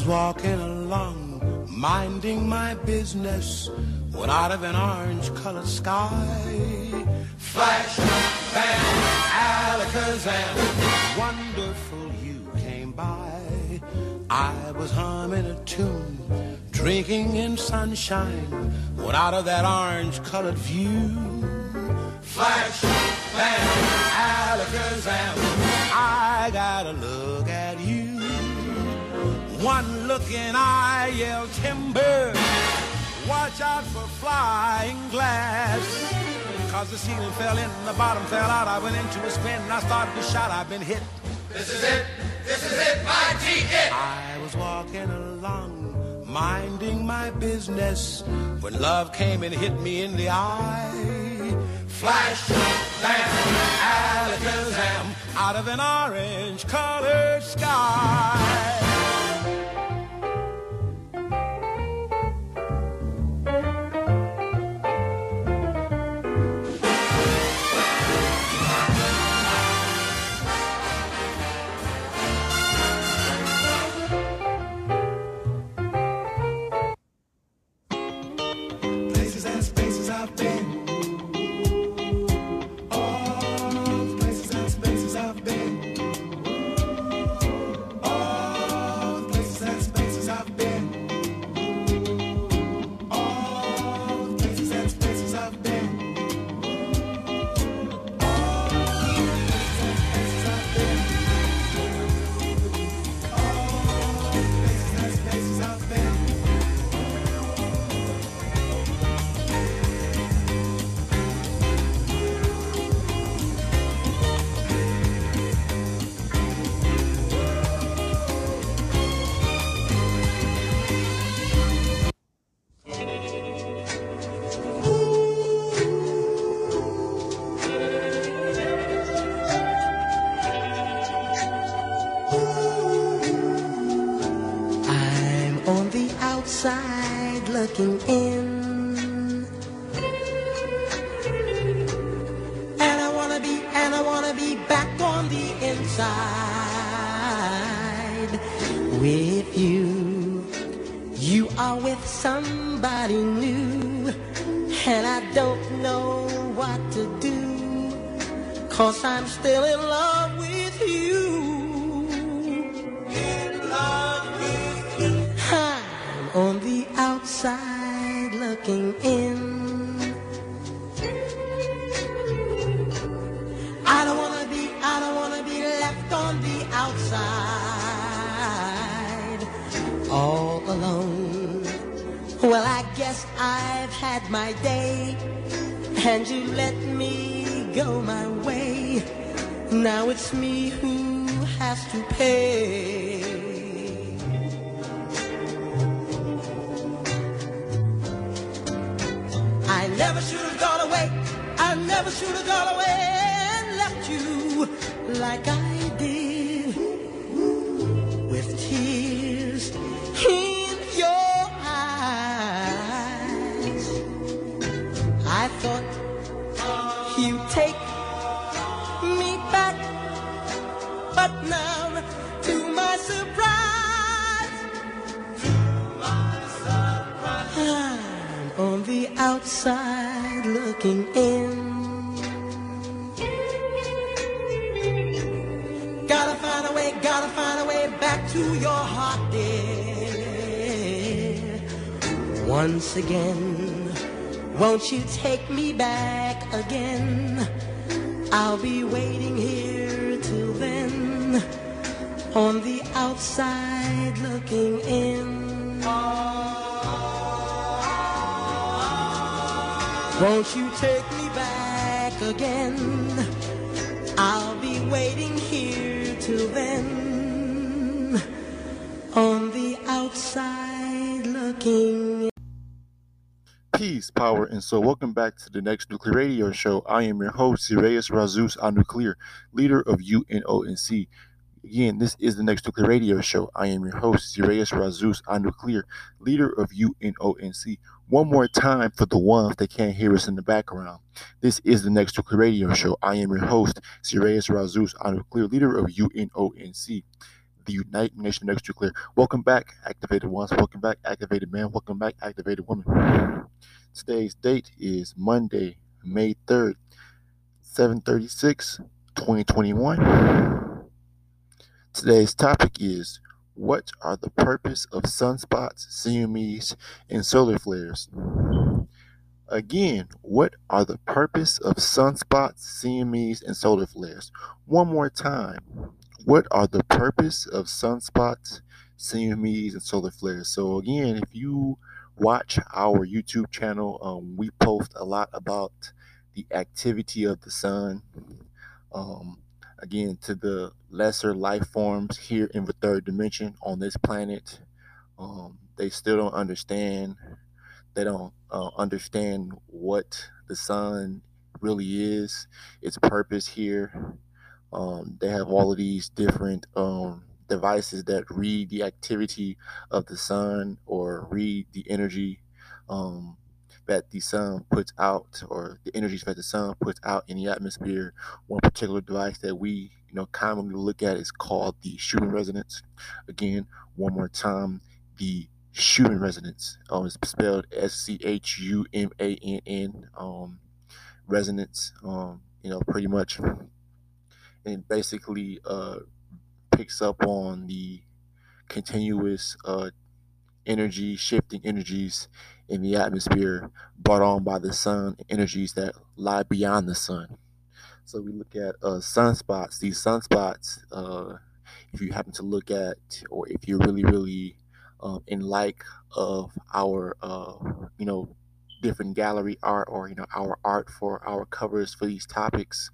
Was walking along, minding my business, when out of an orange-colored sky, flash, bam, alakazam, wonderful you came by. I was humming a tune, drinking in sunshine, when out of that orange-colored view, flash, bam, alakazam, I gotta look at. One look and I yell timber. Watch out for flying glass. Cause the ceiling fell in the bottom fell out. I went into a spin and I started to shout. I've been hit. This is it. This is it. My T it. I was walking along, minding my business, when love came and hit me in the eye. Flash, bam, alakazam, out of an orange colored sky. Looking in. My way. Now it's me who has to pay. I never should have gone away. I never should have gone away and left you like I looking in. Gotta find a way, gotta find a way back to your heart, dear. Once again, won't you take me back again? I'll be waiting here till then, on the outside looking in. Won't you take me back again? I'll be waiting here till then, on the outside looking Peace, power, and so welcome back to the next Nuclear Radio Show. I am your host, Sirius Razus Nuclear, leader of UNONC. Again, this is the next Nuclear Radio Show. I am your host, Sirius Razus Nuclear, leader of UNONC. One more time for the ones that can't hear us in the background. This is the next Nuclear Radio Show. I am your host, Sirius Razus clear leader of UNONC. the United Nation Next Nuclear. Welcome back, activated ones. Welcome back, activated man. Welcome back, activated woman. Today's date is Monday, May 3rd, 736, 2021. Today's topic is what are the purpose of sunspots, CMEs, and solar flares? Again, what are the purpose of sunspots, CMEs, and solar flares? One more time. What are the purpose of sunspots, CMEs, and solar flares? So again, if you watch our YouTube channel, um, we post a lot about the activity of the sun. Um, again to the lesser life forms here in the third dimension on this planet. Um, they still don't understand. They don't uh, understand what the sun really is, its purpose here. Um, they have all of these different um, devices that read the activity of the sun or read the energy um, that the sun puts out or the energies that the sun puts out in the atmosphere. One particular device that we you know commonly look at is called the Schumann resonance. Again, one more time, the Schumann resonance. Um, it's spelled S C H U M A N N. Um, resonance. Um, you know, pretty much, and basically uh, picks up on the continuous uh, energy, shifting energies in the atmosphere brought on by the sun, energies that lie beyond the sun. So we look at uh, sunspots. These sunspots, uh, if you happen to look at, or if you're really, really um, in like of our, uh, you know, different gallery art or you know our art for our covers for these topics,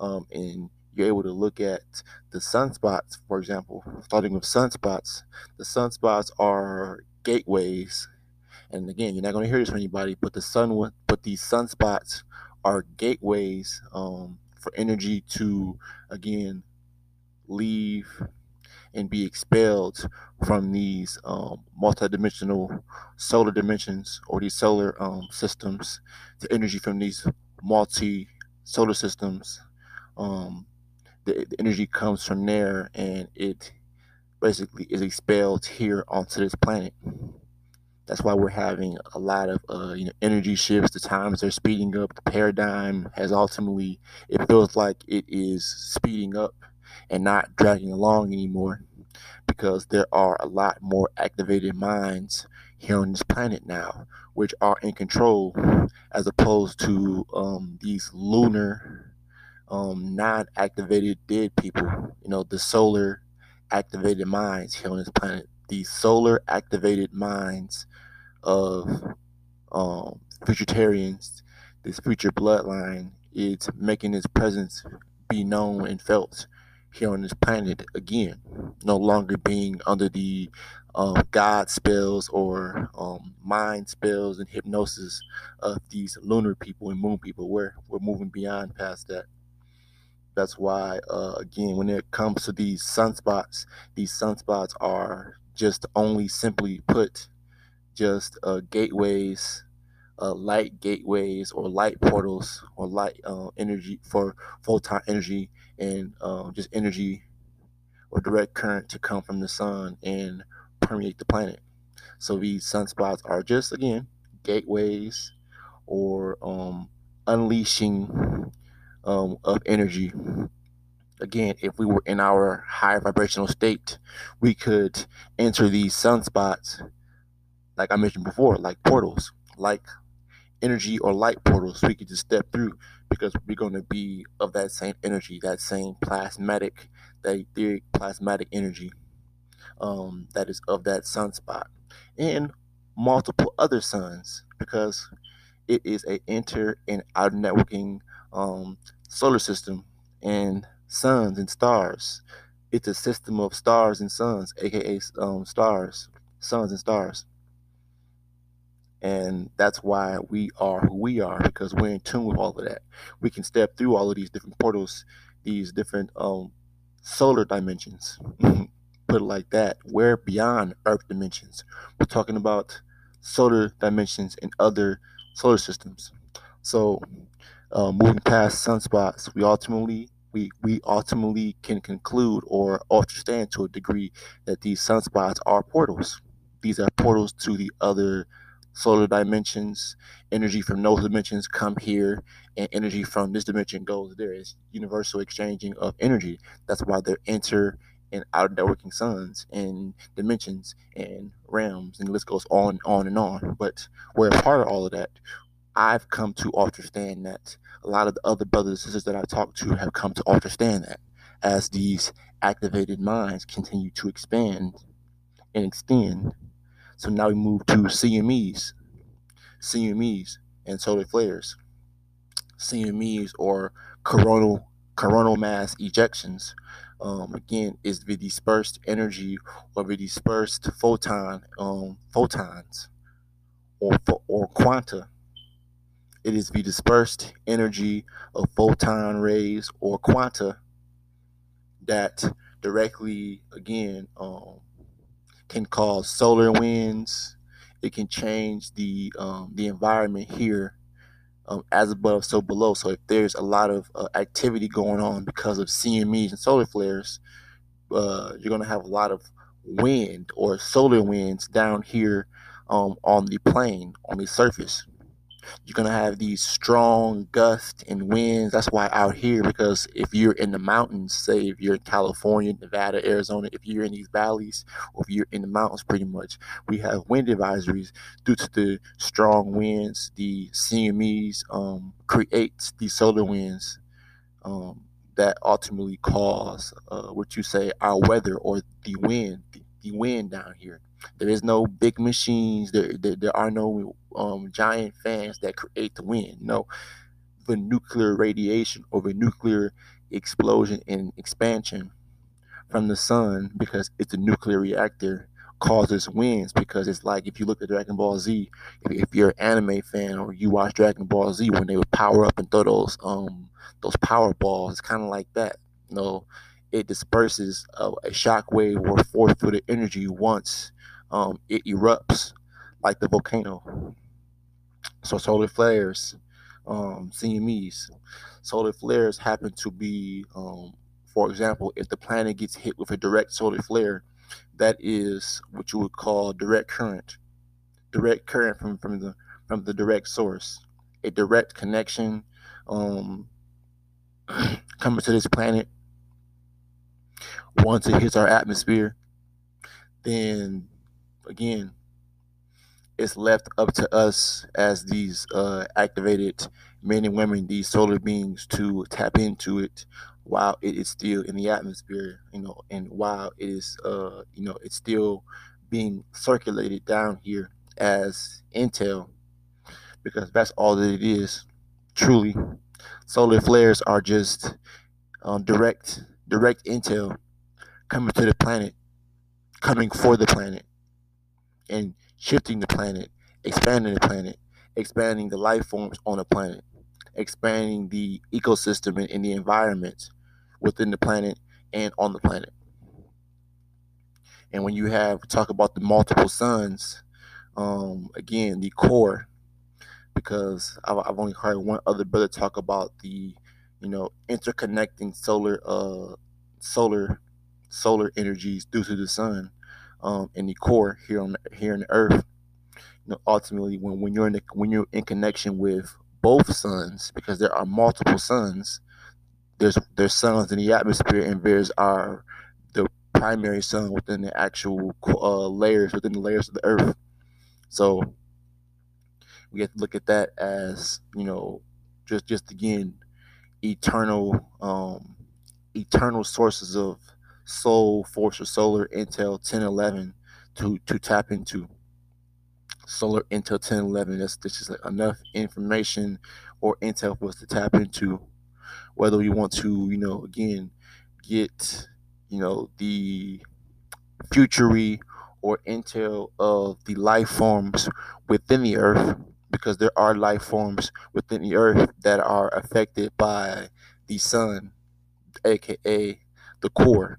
um, and you're able to look at the sunspots, for example. Starting with sunspots, the sunspots are gateways and again, you're not going to hear this from anybody, but the sun, but these sunspots are gateways um, for energy to again leave and be expelled from these um, multidimensional solar dimensions or these solar um, systems. The energy from these multi solar systems, um, the, the energy comes from there and it basically is expelled here onto this planet. That's why we're having a lot of uh, you know energy shifts. The times are speeding up. The paradigm has ultimately it feels like it is speeding up and not dragging along anymore because there are a lot more activated minds here on this planet now, which are in control, as opposed to um, these lunar, um, non-activated dead people. You know, the solar activated minds here on this planet. These solar activated minds of um, futuritarians, this future bloodline, is making its presence be known and felt here on this planet again, no longer being under the um, God spells or um, mind spells and hypnosis of these lunar people and moon people. We're, we're moving beyond past that. That's why, uh, again, when it comes to these sunspots, these sunspots are just only simply put just uh, gateways, uh, light gateways or light portals or light uh, energy for photon energy and um, just energy or direct current to come from the sun and permeate the planet. So these sunspots are just again gateways or um, unleashing um, of energy. Again, if we were in our high vibrational state, we could enter these sunspots like I mentioned before, like portals, like energy or light portals we could just step through because we're going to be of that same energy, that same plasmatic, that etheric plasmatic energy um, that is of that sunspot and multiple other suns because it is a inter and outer networking um, solar system and suns and stars. It's a system of stars and suns, aka um, stars, suns and stars. And that's why we are who we are because we're in tune with all of that. We can step through all of these different portals these different um, solar dimensions. Put it like that we're beyond earth dimensions. We're talking about solar dimensions and other solar systems. So uh, moving past sunspots we ultimately we we ultimately can conclude or understand to a degree that these sunspots are portals. These are portals to the other solar dimensions. Energy from those dimensions come here, and energy from this dimension goes there. It's universal exchanging of energy. That's why they're inter and out of networking suns and dimensions and realms, and the list goes on on and on. But we're a part of all of that. I've come to understand that a lot of the other brothers and sisters that I've talked to have come to understand that as these activated minds continue to expand and extend. So now we move to CMEs, CMEs and solar flares. CMEs or coronal coronal mass ejections. Um, again, is the dispersed energy or the dispersed photon um, photons or or quanta it is the dispersed energy of photon rays or quanta that directly, again, um, can cause solar winds. It can change the um, the environment here, um, as above, so below. So if there's a lot of uh, activity going on because of CMEs and solar flares, uh, you're gonna have a lot of wind or solar winds down here um, on the plane on the surface you're gonna have these strong gusts and winds. That's why out here, because if you're in the mountains, say if you're in California, Nevada, Arizona, if you're in these valleys, or if you're in the mountains, pretty much, we have wind advisories due to the strong winds. The CMEs um, create these solar winds. Um, that ultimately cause uh, what you say our weather or the wind, the, the wind down here. There is no big machines. There, there, there are no um, giant fans that create the wind. No, the nuclear radiation or the nuclear explosion and expansion from the sun, because it's a nuclear reactor, causes winds. Because it's like if you look at Dragon Ball Z, if, if you're an anime fan or you watch Dragon Ball Z, when they would power up and throw those um those power balls, it's kind of like that. You know, it disperses a, a shock wave or force field of energy once um, it erupts like the volcano. So solar flares, um, CMEs, solar flares happen to be, um, for example, if the planet gets hit with a direct solar flare, that is what you would call direct current, direct current from, from the from the direct source, a direct connection um, coming to this planet. Once it hits our atmosphere, then again, it's left up to us as these uh, activated men and women, these solar beings, to tap into it while it is still in the atmosphere, you know, and while it is, uh, you know, it's still being circulated down here as intel, because that's all that it is. Truly, solar flares are just um, direct, direct intel coming to the planet, coming for the planet and shifting the planet, expanding the planet, expanding the life forms on the planet, expanding the ecosystem and, and the environment within the planet and on the planet. And when you have talk about the multiple suns, um, again, the core, because I've, I've only heard one other brother talk about the, you know, interconnecting solar, uh, solar, solar energies due to the sun um, in the core here on here on the earth. You know, ultimately, when, when you're in the, when you're in connection with both suns, because there are multiple suns, there's there's suns in the atmosphere, and there's our the primary sun within the actual uh, layers within the layers of the earth. So we have to look at that as you know, just just again, eternal um, eternal sources of Soul Force or Solar Intel 1011 to to tap into. Solar Intel 1011. That's, that's just like enough information or intel for us to tap into. Whether we want to, you know, again, get, you know, the futury or intel of the life forms within the earth, because there are life forms within the earth that are affected by the sun, aka the core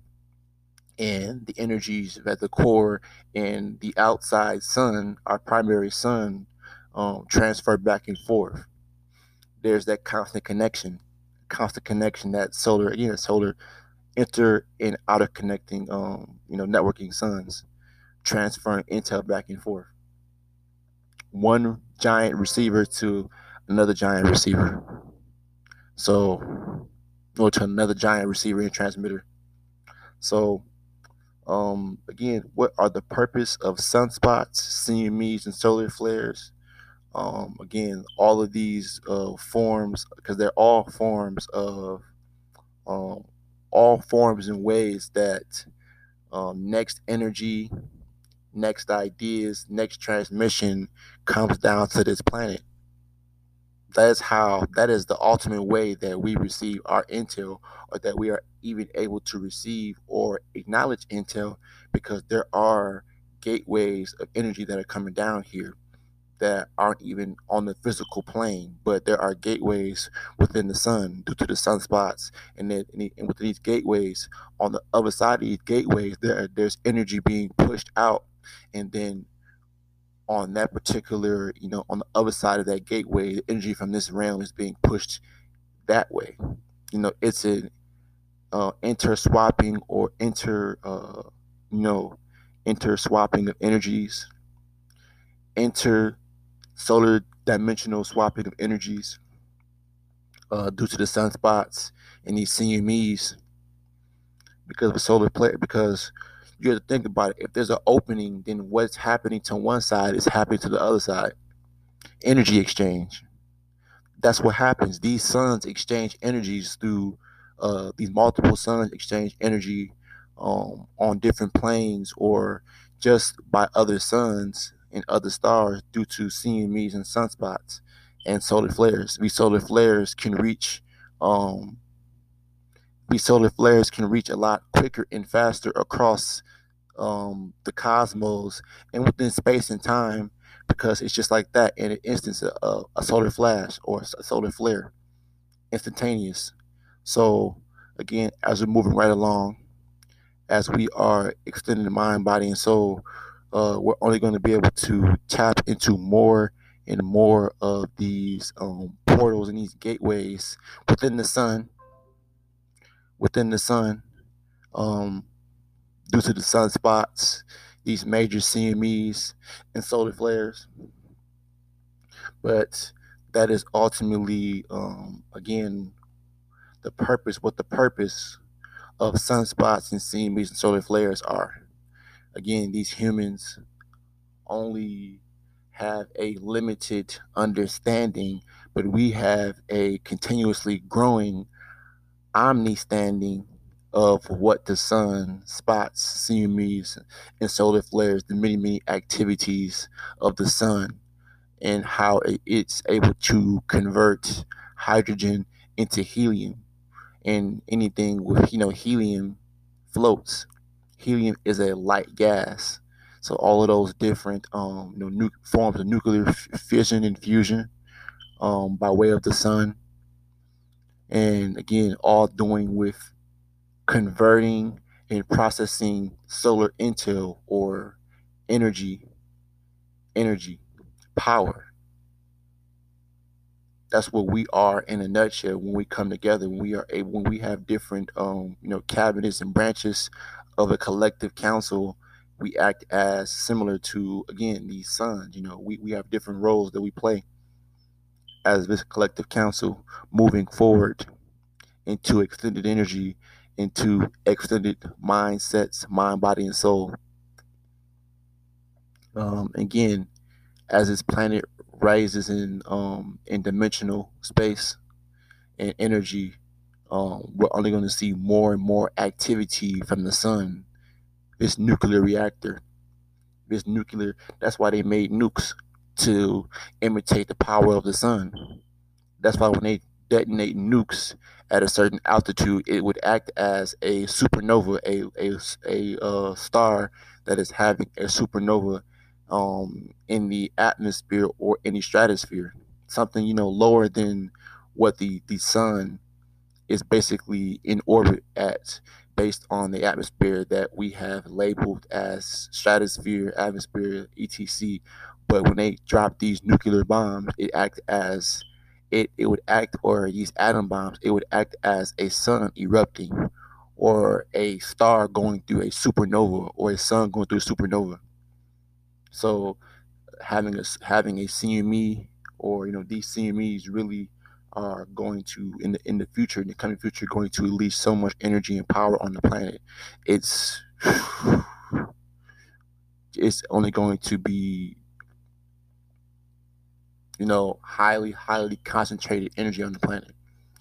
and the energies at the core and the outside sun, our primary sun, um, transfer back and forth. There's that constant connection. constant connection that solar again solar inter and outer connecting um you know networking suns transferring intel back and forth one giant receiver to another giant receiver so or to another giant receiver and transmitter so um again what are the purpose of sunspots cmes and solar flares um, again, all of these uh, forms, because they're all forms of, um, all forms and ways that um, next energy, next ideas, next transmission comes down to this planet. That is how, that is the ultimate way that we receive our intel, or that we are even able to receive or acknowledge intel, because there are gateways of energy that are coming down here that aren't even on the physical plane, but there are gateways within the sun due to the sunspots, and then and within these gateways, on the other side of these gateways, there there's energy being pushed out, and then on that particular, you know, on the other side of that gateway, the energy from this realm is being pushed that way. You know, it's an uh, inter swapping or inter, uh, you know, inter swapping of energies, inter solar dimensional swapping of energies uh, due to the sunspots and these CMEs because of solar play. Because you have to think about it. If there's an opening, then what's happening to one side is happening to the other side. Energy exchange. That's what happens. These suns exchange energies through uh, these multiple suns exchange energy um, on different planes or just by other suns and other stars due to CMEs and sunspots and solar flares. These solar flares can reach um, these solar flares can reach a lot quicker and faster across um, the cosmos and within space and time because it's just like that in an instance of a solar flash or a solar flare instantaneous. So again as we're moving right along as we are extending the mind body and soul uh, we're only going to be able to tap into more and more of these um, portals and these gateways within the sun, within the sun, um, due to the sunspots, these major CMEs and solar flares. But that is ultimately, um, again, the purpose, what the purpose of sunspots and CMEs and solar flares are again, these humans only have a limited understanding, but we have a continuously growing omni-standing of what the sun spots, CMEs, and solar flares, the many, many activities of the sun, and how it's able to convert hydrogen into helium. And anything with, you know, helium floats helium is a light gas. So all of those different um, you know, nu- forms of nuclear f- fission and fusion um, by way of the sun, and again, all doing with converting and processing solar intel or energy, energy, power. That's what we are in a nutshell when we come together. When we are able, when we have different, um, you know, cabinets and branches of a collective council, we act as similar to again these suns. You know, we, we have different roles that we play as this collective council moving forward into extended energy, into extended mindsets, mind, body, and soul. Um, again, as this planet rises in um, in dimensional space and energy, um, we're only going to see more and more activity from the sun. This nuclear reactor, this nuclear, that's why they made nukes to imitate the power of the sun. That's why when they detonate nukes at a certain altitude, it would act as a supernova, a a, a uh, star that is having a supernova um, in the atmosphere or in the stratosphere, something you know lower than what the the sun is basically in orbit at based on the atmosphere that we have labeled as stratosphere, atmosphere, etc. But when they drop these nuclear bombs, it acts as it it would act or these atom bombs it would act as a sun erupting or a star going through a supernova or a sun going through a supernova. So having a having a CME or you know these CMEs really are going to in the in the future in the coming future going to release so much energy and power on the planet. It's it's only going to be you know highly highly concentrated energy on the planet.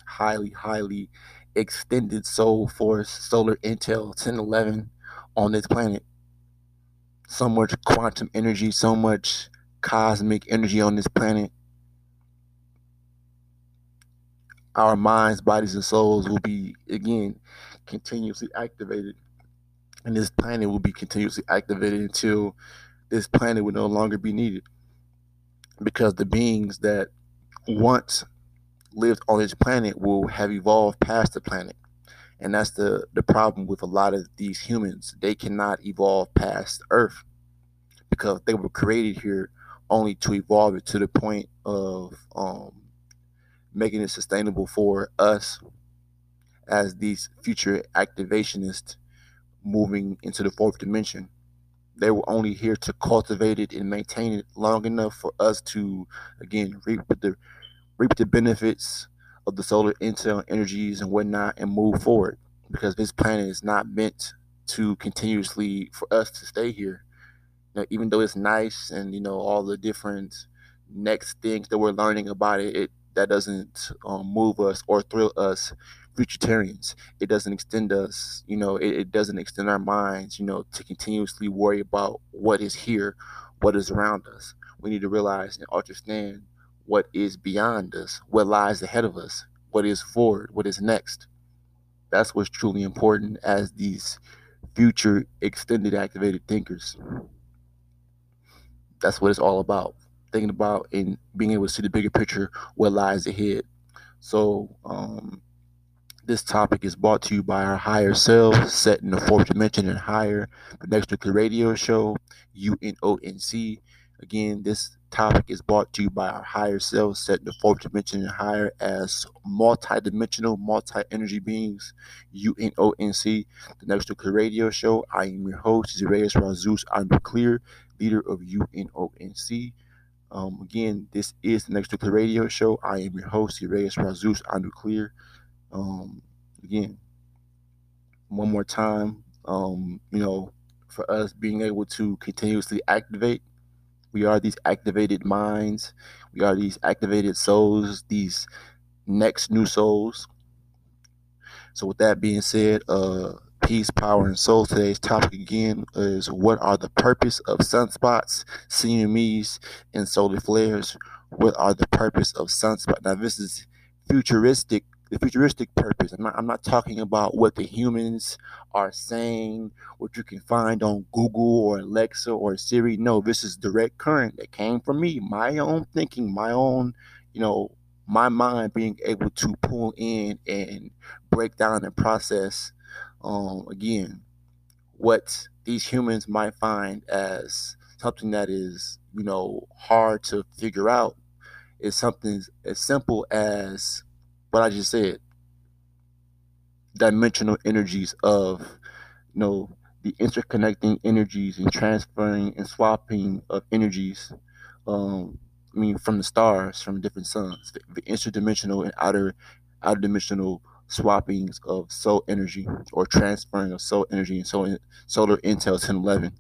Highly highly extended soul force solar intel 1011 on this planet. So much quantum energy so much cosmic energy on this planet. Our minds, bodies, and souls will be again continuously activated, and this planet will be continuously activated until this planet will no longer be needed. Because the beings that once lived on this planet will have evolved past the planet. And that's the, the problem with a lot of these humans. They cannot evolve past Earth because they were created here only to evolve it to the point of um, making it sustainable for us as these future activationists moving into the fourth dimension. They were only here to cultivate it and maintain it long enough for us to, again, reap the reap the benefits of the solar intel energies and whatnot and move forward. Because this planet is not meant to continuously for us to stay here. Now, even though it's nice and you know all the different next things that we're learning about it, it that doesn't um, move us or thrill us vegetarians. It doesn't extend us you know it, it, doesn't extend our minds you know to continuously worry about what is here what is around us. We need to realize and understand what is beyond us what lies ahead of us what is forward what is next. That's what's truly important as these future extended activated thinkers. That's what it's all about thinking about and being able to see the bigger picture, what lies ahead. So, um, this topic is brought to you by our higher self, set in the fourth dimension and higher. The next nuclear radio show, UNONC. Again, this topic is brought to you by our higher self, set in the fourth dimension and higher as multi-dimensional, multi-energy beings, UNONC. The next nuclear radio show. I am your host, Zerayas Razus Nuclear, leader of UNONC. Um, again, this is the Next Nuclear Radio Show. I am your host, Reyes Razus Nuclear. Um, again, one more time, um, you know, for us being able to continuously activate, we are these activated minds, we are these activated souls, these next new souls. So, with that being said, uh, peace, power, and soul. Today's topic again is what are the purpose of sunspots, CMEs, and solar flares? What are the purpose of sunspots? Now, this is futuristic. The futuristic purpose. I'm not, I'm not talking about what the humans are saying, what you can find on Google or Alexa or Siri. No, this is direct current that came from me, my own thinking, my own, you know, my mind being able to pull in and break down and process um, again, what these humans might find as something that is, you know, hard to figure out is something as simple as what I just said dimensional energies of, you know, the interconnecting energies and transferring and swapping of energies. Um, I mean, from the stars, from different suns, the, the interdimensional and outer outer dimensional swappings of soul energy or transferring of soul energy and solar, solar intel 1011.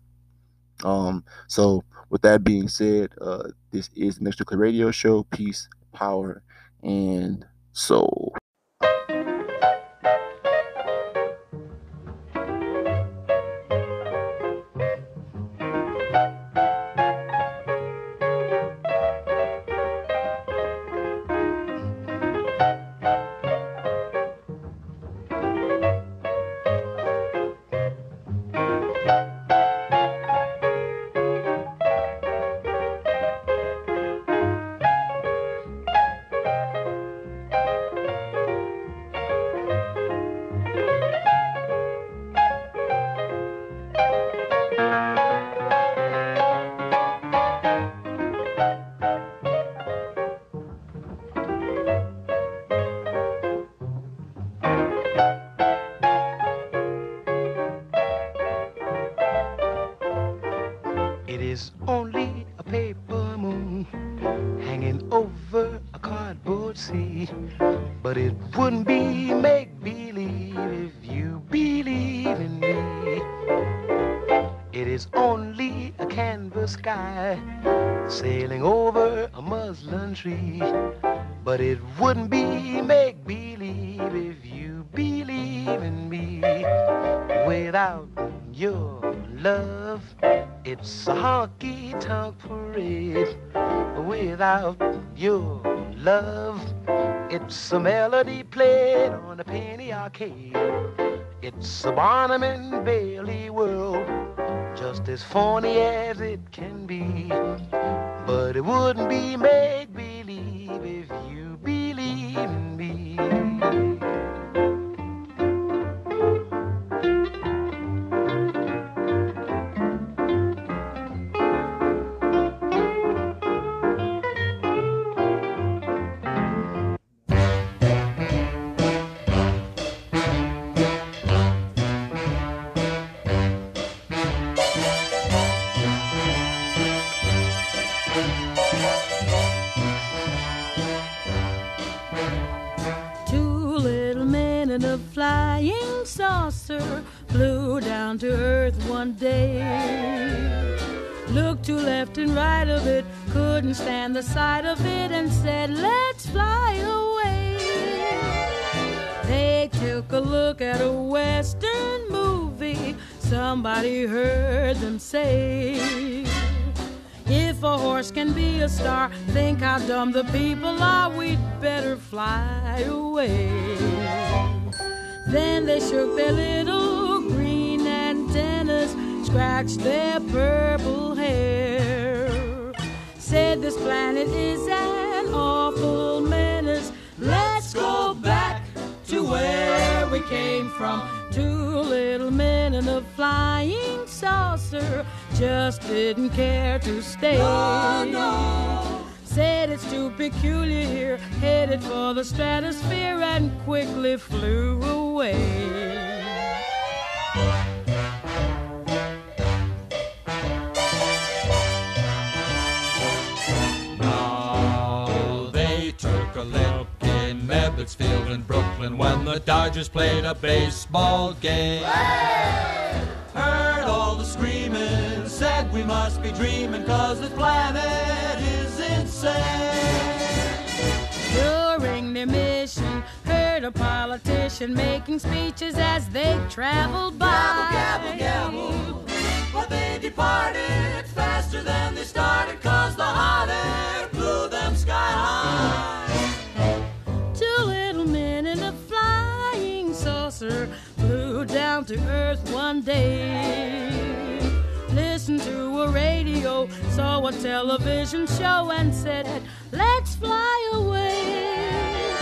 Um, so with that being said, uh, this is the Next Nuclear Radio Show. Peace, power, and soul. It's a melody played on a penny arcade. It's a Barnum and Bailey world, just as phony as it can be. But it wouldn't be make stand the sight of it, and said, Let's fly away. They took a look at a western movie, somebody heard them say. If a horse can be a star, think how dumb the people are. We'd better fly away. Then they shook their little green antennas, scratched their purple hair. Said this planet is an awful menace. Let's go back to where we came from. Two little men in a flying saucer just didn't care to stay. Said it's too peculiar here, headed for the stratosphere and quickly flew away. Ebbets Field in Brooklyn when the Dodgers played a baseball game. Heard all the screaming, said we must be dreaming cause this planet is insane. During their mission, heard a politician making speeches as they traveled by. Gabble, gabble, gabble. But they departed faster than they started cause the hot air blew them sky high. Saucer flew down to earth one day. Listened to a radio, saw a television show, and said, Let's fly away.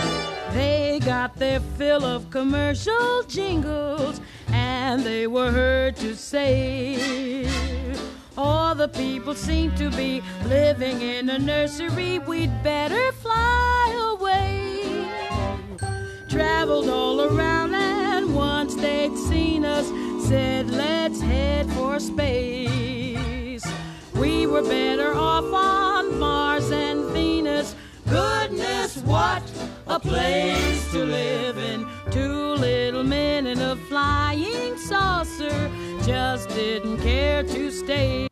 They got their fill of commercial jingles, and they were heard to say, All the people seem to be living in a nursery, we'd better fly away traveled all around they'd seen us said let's head for space. We were better off on mars and venus. Goodness what a place to live in. Two little men in a flying saucer just didn't care to stay